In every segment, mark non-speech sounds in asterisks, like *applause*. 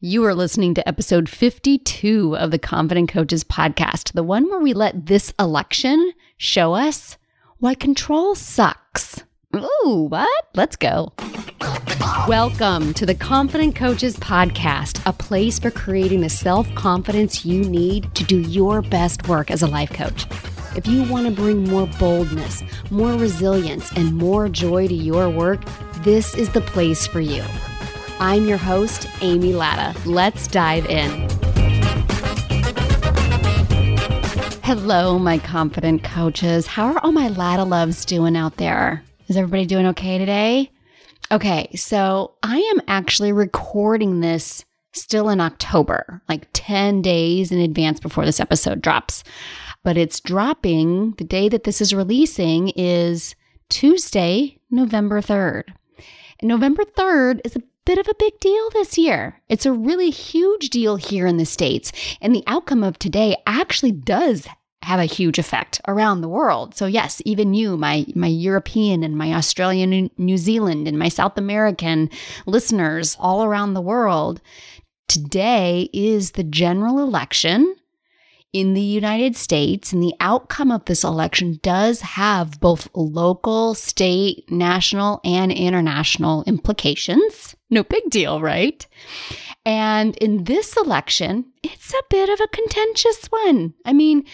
You are listening to episode 52 of the Confident Coaches podcast, the one where we let this election show us why control sucks. Ooh, what? Let's go. Welcome to the Confident Coaches podcast, a place for creating the self confidence you need to do your best work as a life coach. If you want to bring more boldness, more resilience, and more joy to your work, this is the place for you. I'm your host, Amy Latta. Let's dive in. Hello, my confident coaches. How are all my Latta loves doing out there? Is everybody doing okay today? Okay, so I am actually recording this still in October, like 10 days in advance before this episode drops. But it's dropping, the day that this is releasing is Tuesday, November 3rd. And November 3rd is a bit of a big deal this year. It's a really huge deal here in the States. And the outcome of today actually does have a huge effect around the world. So yes, even you, my my European and my Australian New Zealand and my South American listeners all around the world, today is the general election in the United States, and the outcome of this election does have both local, state, national, and international implications. No big deal, right? And in this election, it's a bit of a contentious one. I mean,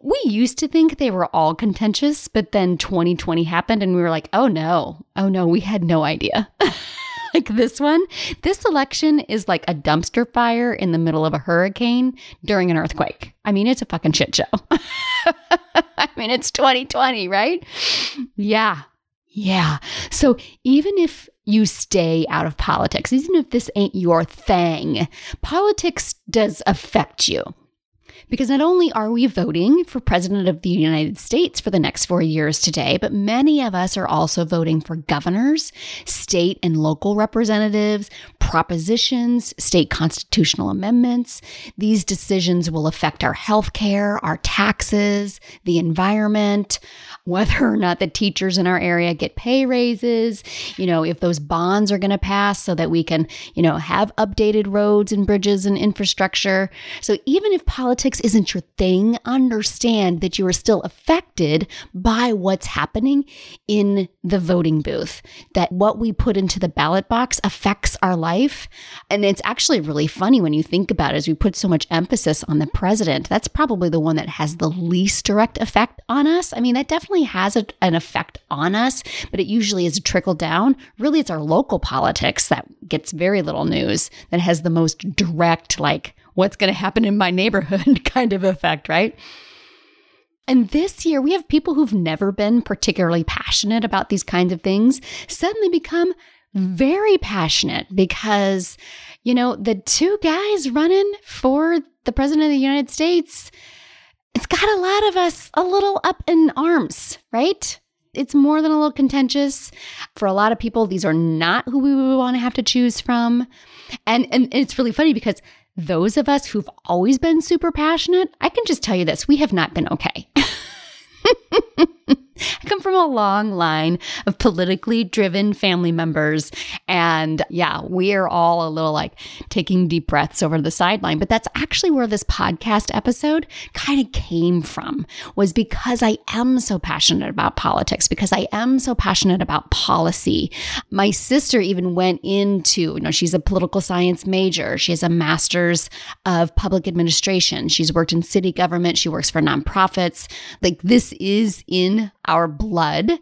we used to think they were all contentious, but then 2020 happened and we were like, oh no, oh no, we had no idea. *laughs* like this one. This election is like a dumpster fire in the middle of a hurricane during an earthquake. I mean, it's a fucking shit show. *laughs* I mean, it's 2020, right? Yeah. Yeah. So even if you stay out of politics, even if this ain't your thing, politics does affect you. Because not only are we voting for President of the United States for the next four years today, but many of us are also voting for governors, state and local representatives, propositions, state constitutional amendments. These decisions will affect our health care, our taxes, the environment, whether or not the teachers in our area get pay raises, you know, if those bonds are going to pass so that we can, you know, have updated roads and bridges and infrastructure. So even if politics isn't your thing, understand that you are still affected by what's happening in the voting booth, that what we put into the ballot box affects our life. And it's actually really funny when you think about it, as we put so much emphasis on the president. That's probably the one that has the least direct effect on us. I mean, that definitely has a, an effect on us, but it usually is a trickle down. Really, it's our local politics that gets very little news that has the most direct, like, what's going to happen in my neighborhood *laughs* kind of effect, right? And this year, we have people who've never been particularly passionate about these kinds of things suddenly become very passionate because, you know, the two guys running for the president of the United States it's got a lot of us a little up in arms, right? It's more than a little contentious. For a lot of people, these are not who we would want to have to choose from. And, and it's really funny because those of us who've always been super passionate, I can just tell you this we have not been okay. *laughs* I come from a long line of politically driven family members. And yeah, we are all a little like taking deep breaths over the sideline. But that's actually where this podcast episode kind of came from, was because I am so passionate about politics, because I am so passionate about policy. My sister even went into, you know, she's a political science major, she has a master's of public administration, she's worked in city government, she works for nonprofits. Like, this is in our blood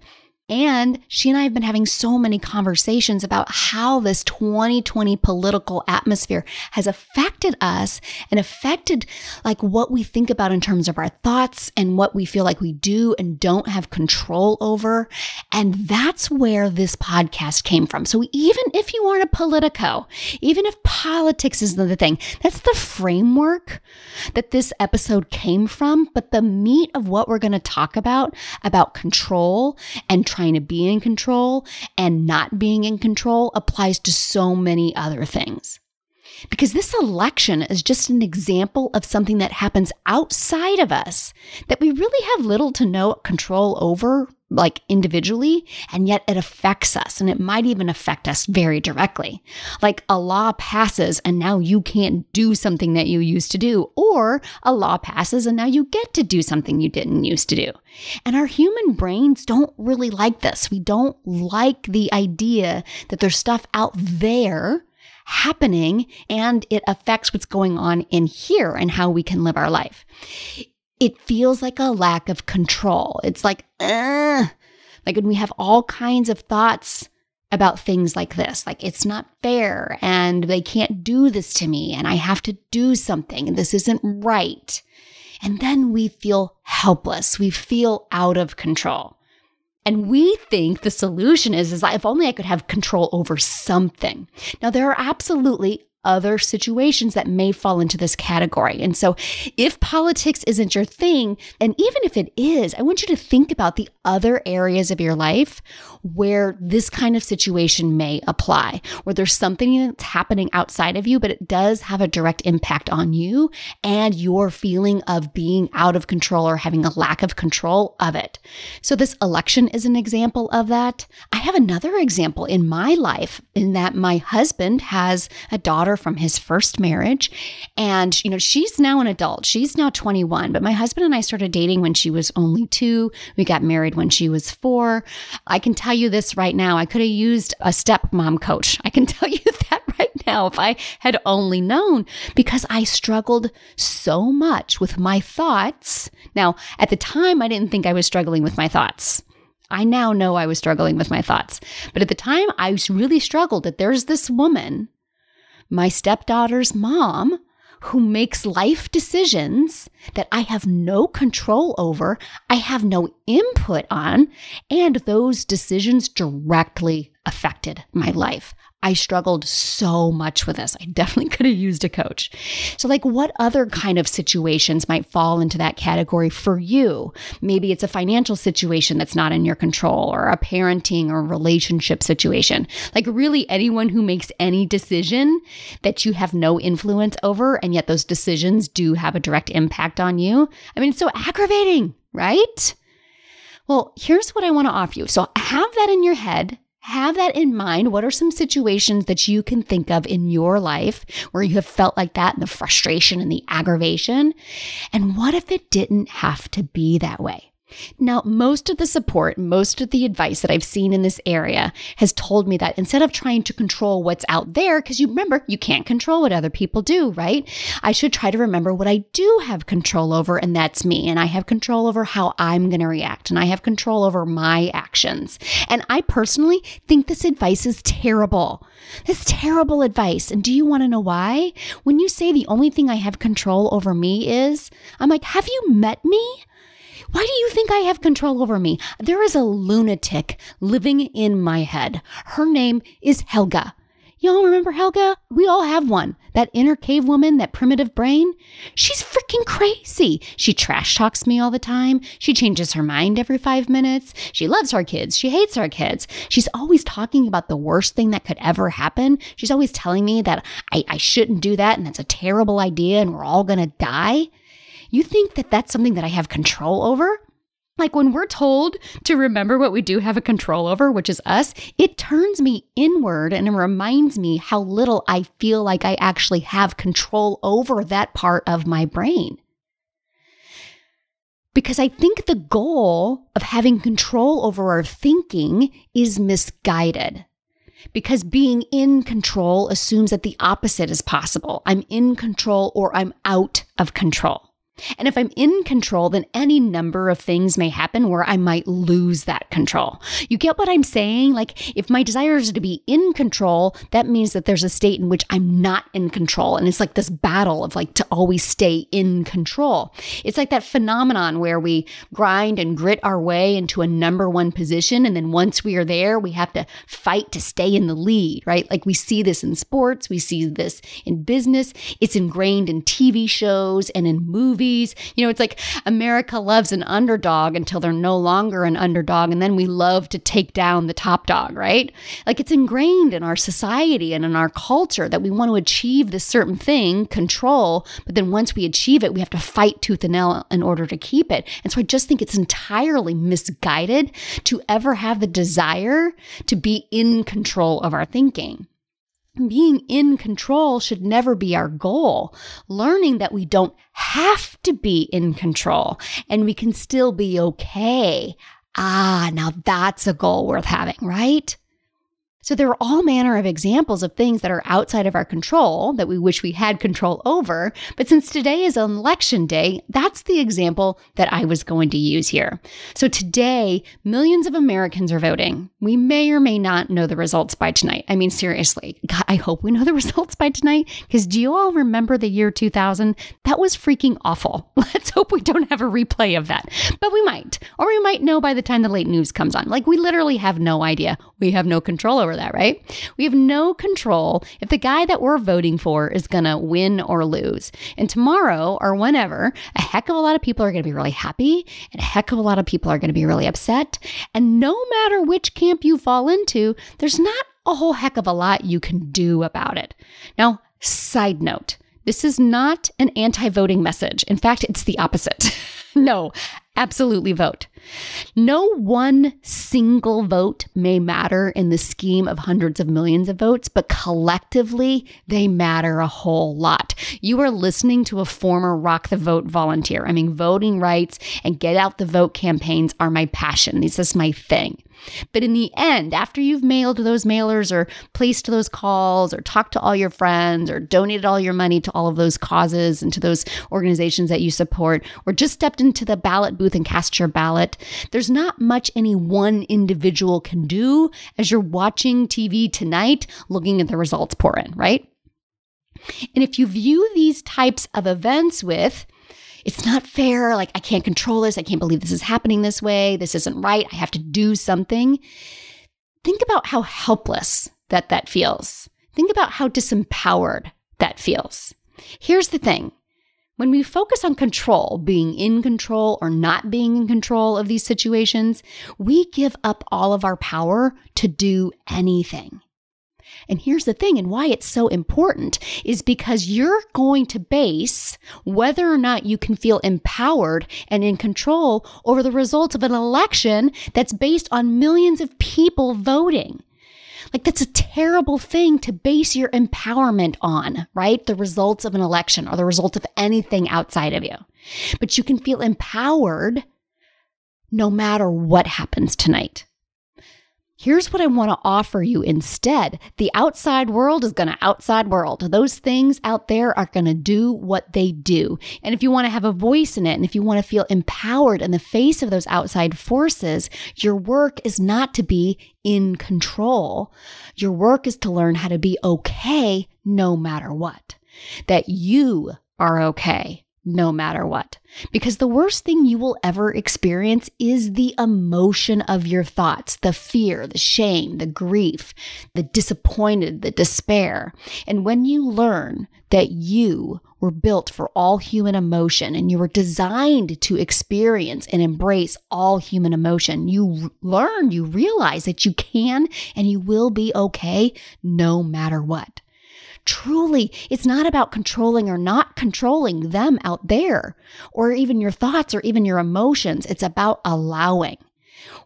and she and I have been having so many conversations about how this 2020 political atmosphere has affected us and affected like what we think about in terms of our thoughts and what we feel like we do and don't have control over. And that's where this podcast came from. So even if you aren't a politico, even if politics isn't the thing, that's the framework that this episode came from. But the meat of what we're going to talk about, about control and trying to be in control and not being in control applies to so many other things. Because this election is just an example of something that happens outside of us that we really have little to no control over, like individually, and yet it affects us and it might even affect us very directly. Like a law passes and now you can't do something that you used to do, or a law passes and now you get to do something you didn't used to do. And our human brains don't really like this. We don't like the idea that there's stuff out there happening and it affects what's going on in here and how we can live our life. It feels like a lack of control. It's like, uh, like when we have all kinds of thoughts about things like this, like it's not fair and they can't do this to me and I have to do something and this isn't right. And then we feel helpless. We feel out of control. And we think the solution is, is if only I could have control over something. Now, there are absolutely other situations that may fall into this category. And so, if politics isn't your thing, and even if it is, I want you to think about the other areas of your life where this kind of situation may apply, where there's something that's happening outside of you, but it does have a direct impact on you and your feeling of being out of control or having a lack of control of it. So, this election is an example of that. I have another example in my life in that my husband has a daughter daughter from his first marriage. And, you know, she's now an adult. She's now 21, but my husband and I started dating when she was only two. We got married when she was four. I can tell you this right now. I could have used a stepmom coach. I can *laughs* tell you that right now if I had only known because I struggled so much with my thoughts. Now, at the time, I didn't think I was struggling with my thoughts. I now know I was struggling with my thoughts. But at the time, I really struggled that there's this woman my stepdaughter's mom who makes life decisions that I have no control over, I have no input on, and those decisions directly affected my life. I struggled so much with this. I definitely *laughs* could have used a coach. So, like, what other kind of situations might fall into that category for you? Maybe it's a financial situation that's not in your control, or a parenting or relationship situation. Like, really, anyone who makes any decision that you have no influence over, and yet those decisions do have a direct impact on you. I mean, it's so aggravating, right? Well, here's what I want to offer you. So, have that in your head have that in mind. What are some situations that you can think of in your life where you have felt like that and the frustration and the aggravation? And what if it didn't have to be that way? Now, most of the support, most of the advice that I've seen in this area has told me that instead of trying to control what's out there, because you remember, you can't control what other people do, right? I should try to remember what I do have control over, and that's me. And I have control over how I'm going to react, and I have control over my actions. And I personally think this advice is terrible. This terrible advice. And do you want to know why? When you say the only thing I have control over me is, I'm like, have you met me? Why do you think I have control over me? There is a lunatic living in my head. Her name is Helga. Y'all remember Helga? We all have one. That inner cave woman, that primitive brain. She's freaking crazy. She trash talks me all the time. She changes her mind every five minutes. She loves our kids. She hates our kids. She's always talking about the worst thing that could ever happen. She's always telling me that I, I shouldn't do that and that's a terrible idea and we're all to die. You think that that's something that I have control over? Like when we're told to remember what we do have a control over, which is us, it turns me inward and it reminds me how little I feel like I actually have control over that part of my brain. Because I think the goal of having control over our thinking is misguided. Because being in control assumes that the opposite is possible. I'm in control or I'm out of control. And if I'm in control, then any number of things may happen where I might lose that control. You get what I'm saying? Like, if my desire is to be in control, that means that there's a state in which I'm not in control. And it's like this battle of like to always stay in control. It's like that phenomenon where we grind and grit our way into a number one position. And then once we are there, we have to fight to stay in the lead, right? Like we see this in sports, we see this in business, it's ingrained in TV shows and in movies You know, it's like America loves an underdog until they're no longer an underdog. And then we love to take down the top dog, right? Like it's ingrained in our society and in our culture that we want to achieve this certain thing, control. But then once we achieve it, we have to fight tooth and nail in order to keep it. And so I just think it's entirely misguided to ever have the desire to be in control of our thinking being in control should never be our goal. Learning that we don't have to be in control and we can still be okay. Ah, now that's a goal worth having, right? So there are all manner of examples of things that are outside of our control that we wish we had control over. But since today is election day, that's the example that I was going to use here. So today, millions of Americans are voting. We may or may not know the results by tonight. I mean, seriously, God, I hope we know the *laughs* results by tonight because do you all remember the year 2000? That was freaking awful. *laughs* Let's hope we don't have a replay of that. But we might, or we might know by the time the late news comes on. Like we literally have no idea. We have no control over that, right? We have no control if the guy that we're voting for is going to win or lose. And tomorrow or whenever, a heck of a lot of people are going to be really happy and a heck of a lot of people are going to be really upset. And no matter which camp you fall into, there's not a whole heck of a lot you can do about it. Now, side note, this is not an anti voting message. In fact, it's the opposite. *laughs* no, absolutely vote. No one single vote may matter in the scheme of hundreds of millions of votes, but collectively they matter a whole lot. You are listening to a former Rock the Vote volunteer. I mean, voting rights and get out the vote campaigns are my passion. This is my thing. But in the end, after you've mailed those mailers or placed those calls or talked to all your friends or donated all your money to all of those causes and to those organizations that you support, or just stepped into the ballot booth and cast your ballot, there's not much any one individual can do as you're watching TV tonight looking at the results pour in, right? And if you view these types of events with, it's not fair. Like, I can't control this. I can't believe this is happening this way. This isn't right. I have to do something. Think about how helpless that that feels. Think about how disempowered that feels. Here's the thing. When we focus on control, being in control or not being in control of these situations, we give up all of our power to do anything. And here's the thing, and why it's so important is because you're going to base whether or not you can feel empowered and in control over the results of an election that's based on millions of people voting. Like, that's a terrible thing to base your empowerment on, right? The results of an election or the results of anything outside of you. But you can feel empowered no matter what happens tonight. Here's what I want to offer you instead. The outside world is going to outside world. Those things out there are going to do what they do. And if you want to have a voice in it and if you want to feel empowered in the face of those outside forces, your work is not to be in control. Your work is to learn how to be okay no matter what. That you are okay no matter what. Because the worst thing you will ever experience is the emotion of your thoughts, the fear, the shame, the grief, the disappointed, the despair. And when you learn that you were built for all human emotion and you were designed to experience and embrace all human emotion, you learn, you realize that you can and you will be okay no matter what. Truly, it's not about controlling or not controlling them out there, or even your thoughts or even your emotions. It's about allowing.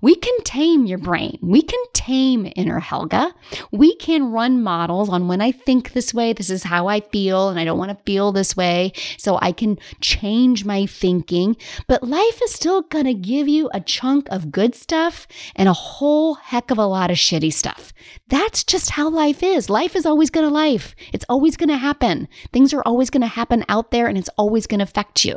We can tame your brain. We can tame inner Helga. We can run models on when I think this way, this is how I feel, and I don't want to feel this way. So I can change my thinking. But life is still going to give you a chunk of good stuff and a whole heck of a lot of shitty stuff. That's just how life is. Life is always going to life. It's always going to happen. Things are always going to happen out there and it's always going to affect you.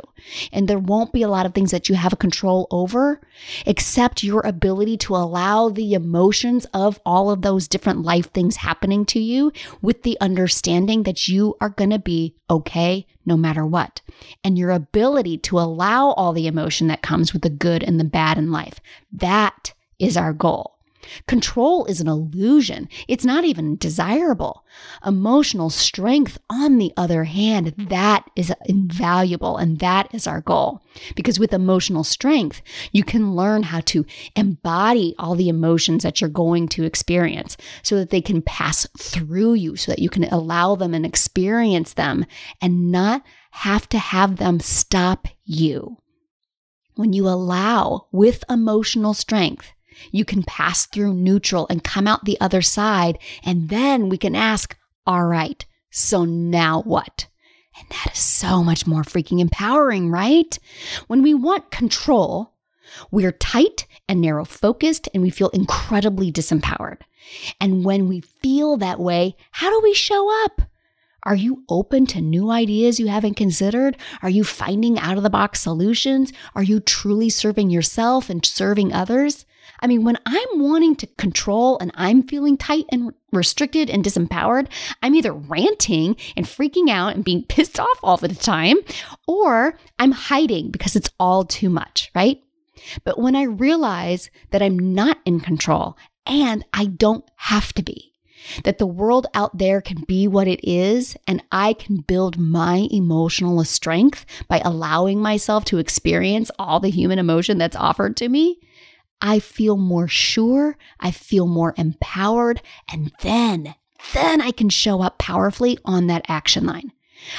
And there won't be a lot of things that you have a control over except your ability to allow the emotions of all of those different life things happening to you with the understanding that you are going to be okay no matter what. And your ability to allow all the emotion that comes with the good and the bad in life. That is our goal. Control is an illusion. It's not even desirable. Emotional strength, on the other hand, that is invaluable and that is our goal. Because with emotional strength, you can learn how to embody all the emotions that you're going to experience so that they can pass through you, so that you can allow them and experience them and not have to have them stop you. When you allow with emotional strength, you can pass through neutral and come out the other side. And then we can ask, all right, so now what? And that is so much more freaking empowering, right? When we want control, we're tight and narrow focused and we feel incredibly disempowered. And when we feel that way, how do we show up? Are you open to new ideas you haven't considered? Are you finding out of the box solutions? Are you truly serving yourself and serving others? I mean, when I'm wanting to control and I'm feeling tight and restricted and disempowered, I'm either ranting and freaking out and being *laughs* pissed off all the time, or I'm hiding because it's all too much, right? But when I realize that I'm not in control and I don't have to be, that the world out there can be what it is, and I can build my emotional strength by allowing myself to experience all the human emotion that's offered to me, I feel more sure, I feel more empowered, and then, then I can show up powerfully on that action line.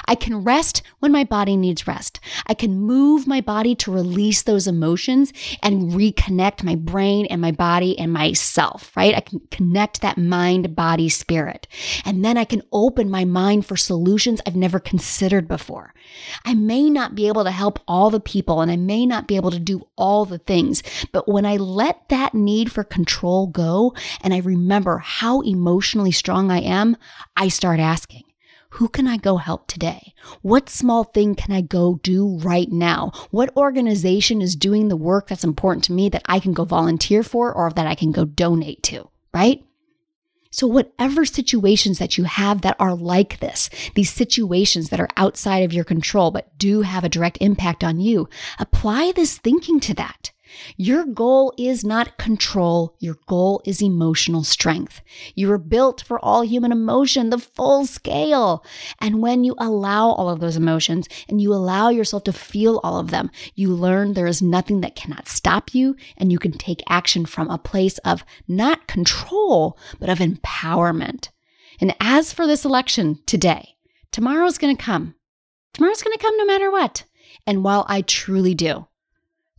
I can rest when my body needs rest. I can move my body to release those emotions and reconnect my brain and my body and myself, right? I can connect that mind, body, spirit. And then I can open my mind for solutions I've never considered before. I may not be able to help all the people and I may not be able to do all the things, but when I let that need for control go and I remember how emotionally strong I am, I start asking, who can I go help today? What small thing can I go do right now? What organization is doing the work that's important to me that I can go volunteer for or that I can go donate to, right? So, whatever situations that you have that are like this, these situations that are outside of your control but do have a direct impact on you, apply this thinking to that. Your goal is not control. Your goal is emotional strength. You are built for all human emotion, the full scale. And when you allow all of those emotions and you allow yourself to feel all of them, you learn there is nothing that cannot stop you and you can take action from a place of not control, but of empowerment. And as for this election today, tomorrow's going to come. Tomorrow's going to come no matter what. And while I truly do,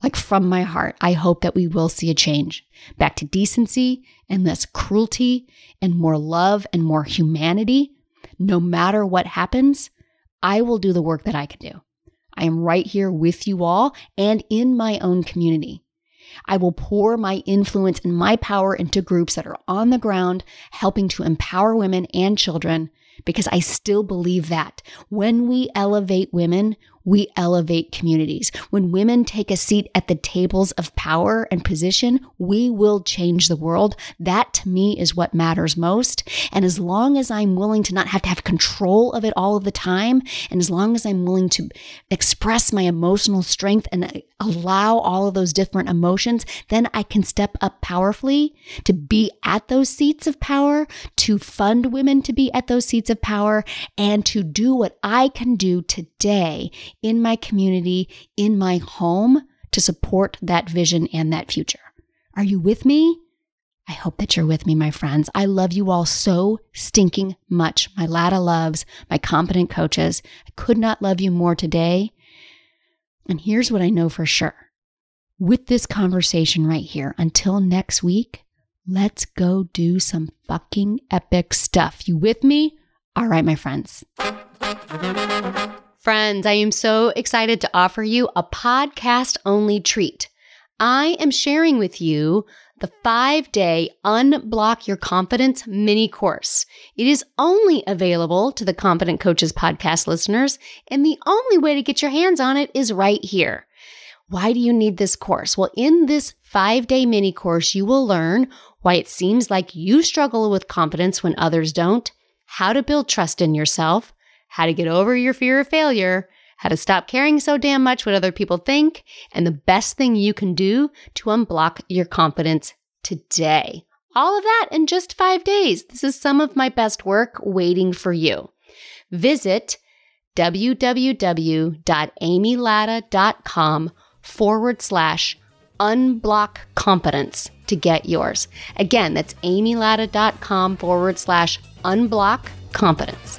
like from my heart, I hope that we will see a change back to decency and less cruelty and more love and more humanity. No matter what happens, I will do the work that I can do. I am right here with you all and in my own community. I will pour my influence and my power into groups that are on the ground, helping to empower women and children because I still believe that when we elevate women, we elevate communities. When women take a seat at the tables of power and position, we will change the world. That to me is what matters most. And as long as I'm willing to not have to have control of it all of the time, and as long as I'm willing to express my emotional strength and allow all of those different emotions, then I can step up powerfully to be at those seats of power, to fund women to be at those seats of power, and to do what I can do today in my community, in my home to support that vision and that future. Are you with me? I hope that you're with me, my friends. I love you all so stinking much. My Latta loves, my competent coaches. I could not love you more today. And here's what I know for sure. With this conversation right here, until next week, let's go do some fucking epic stuff. You with me? All right, my friends. Friends, I am so excited to offer you a podcast only treat. I am sharing with you the five day Unblock Your Confidence mini course. It is only available to the Confident Coaches podcast listeners, and the only way to get your hands on it is right here. Why do you need this course? Well, in this five day mini course, you will learn why it seems like you struggle with confidence when others don't, how to build trust in yourself, how to get over your fear of failure, how to stop caring so damn much what other people think, and the best thing you can do to unblock your confidence today. All of that in just five days. This is some of my best work waiting for you. Visit www.amylatta.com forward slash unblock confidence to get yours. Again, that's amylatta.com forward slash unblock confidence.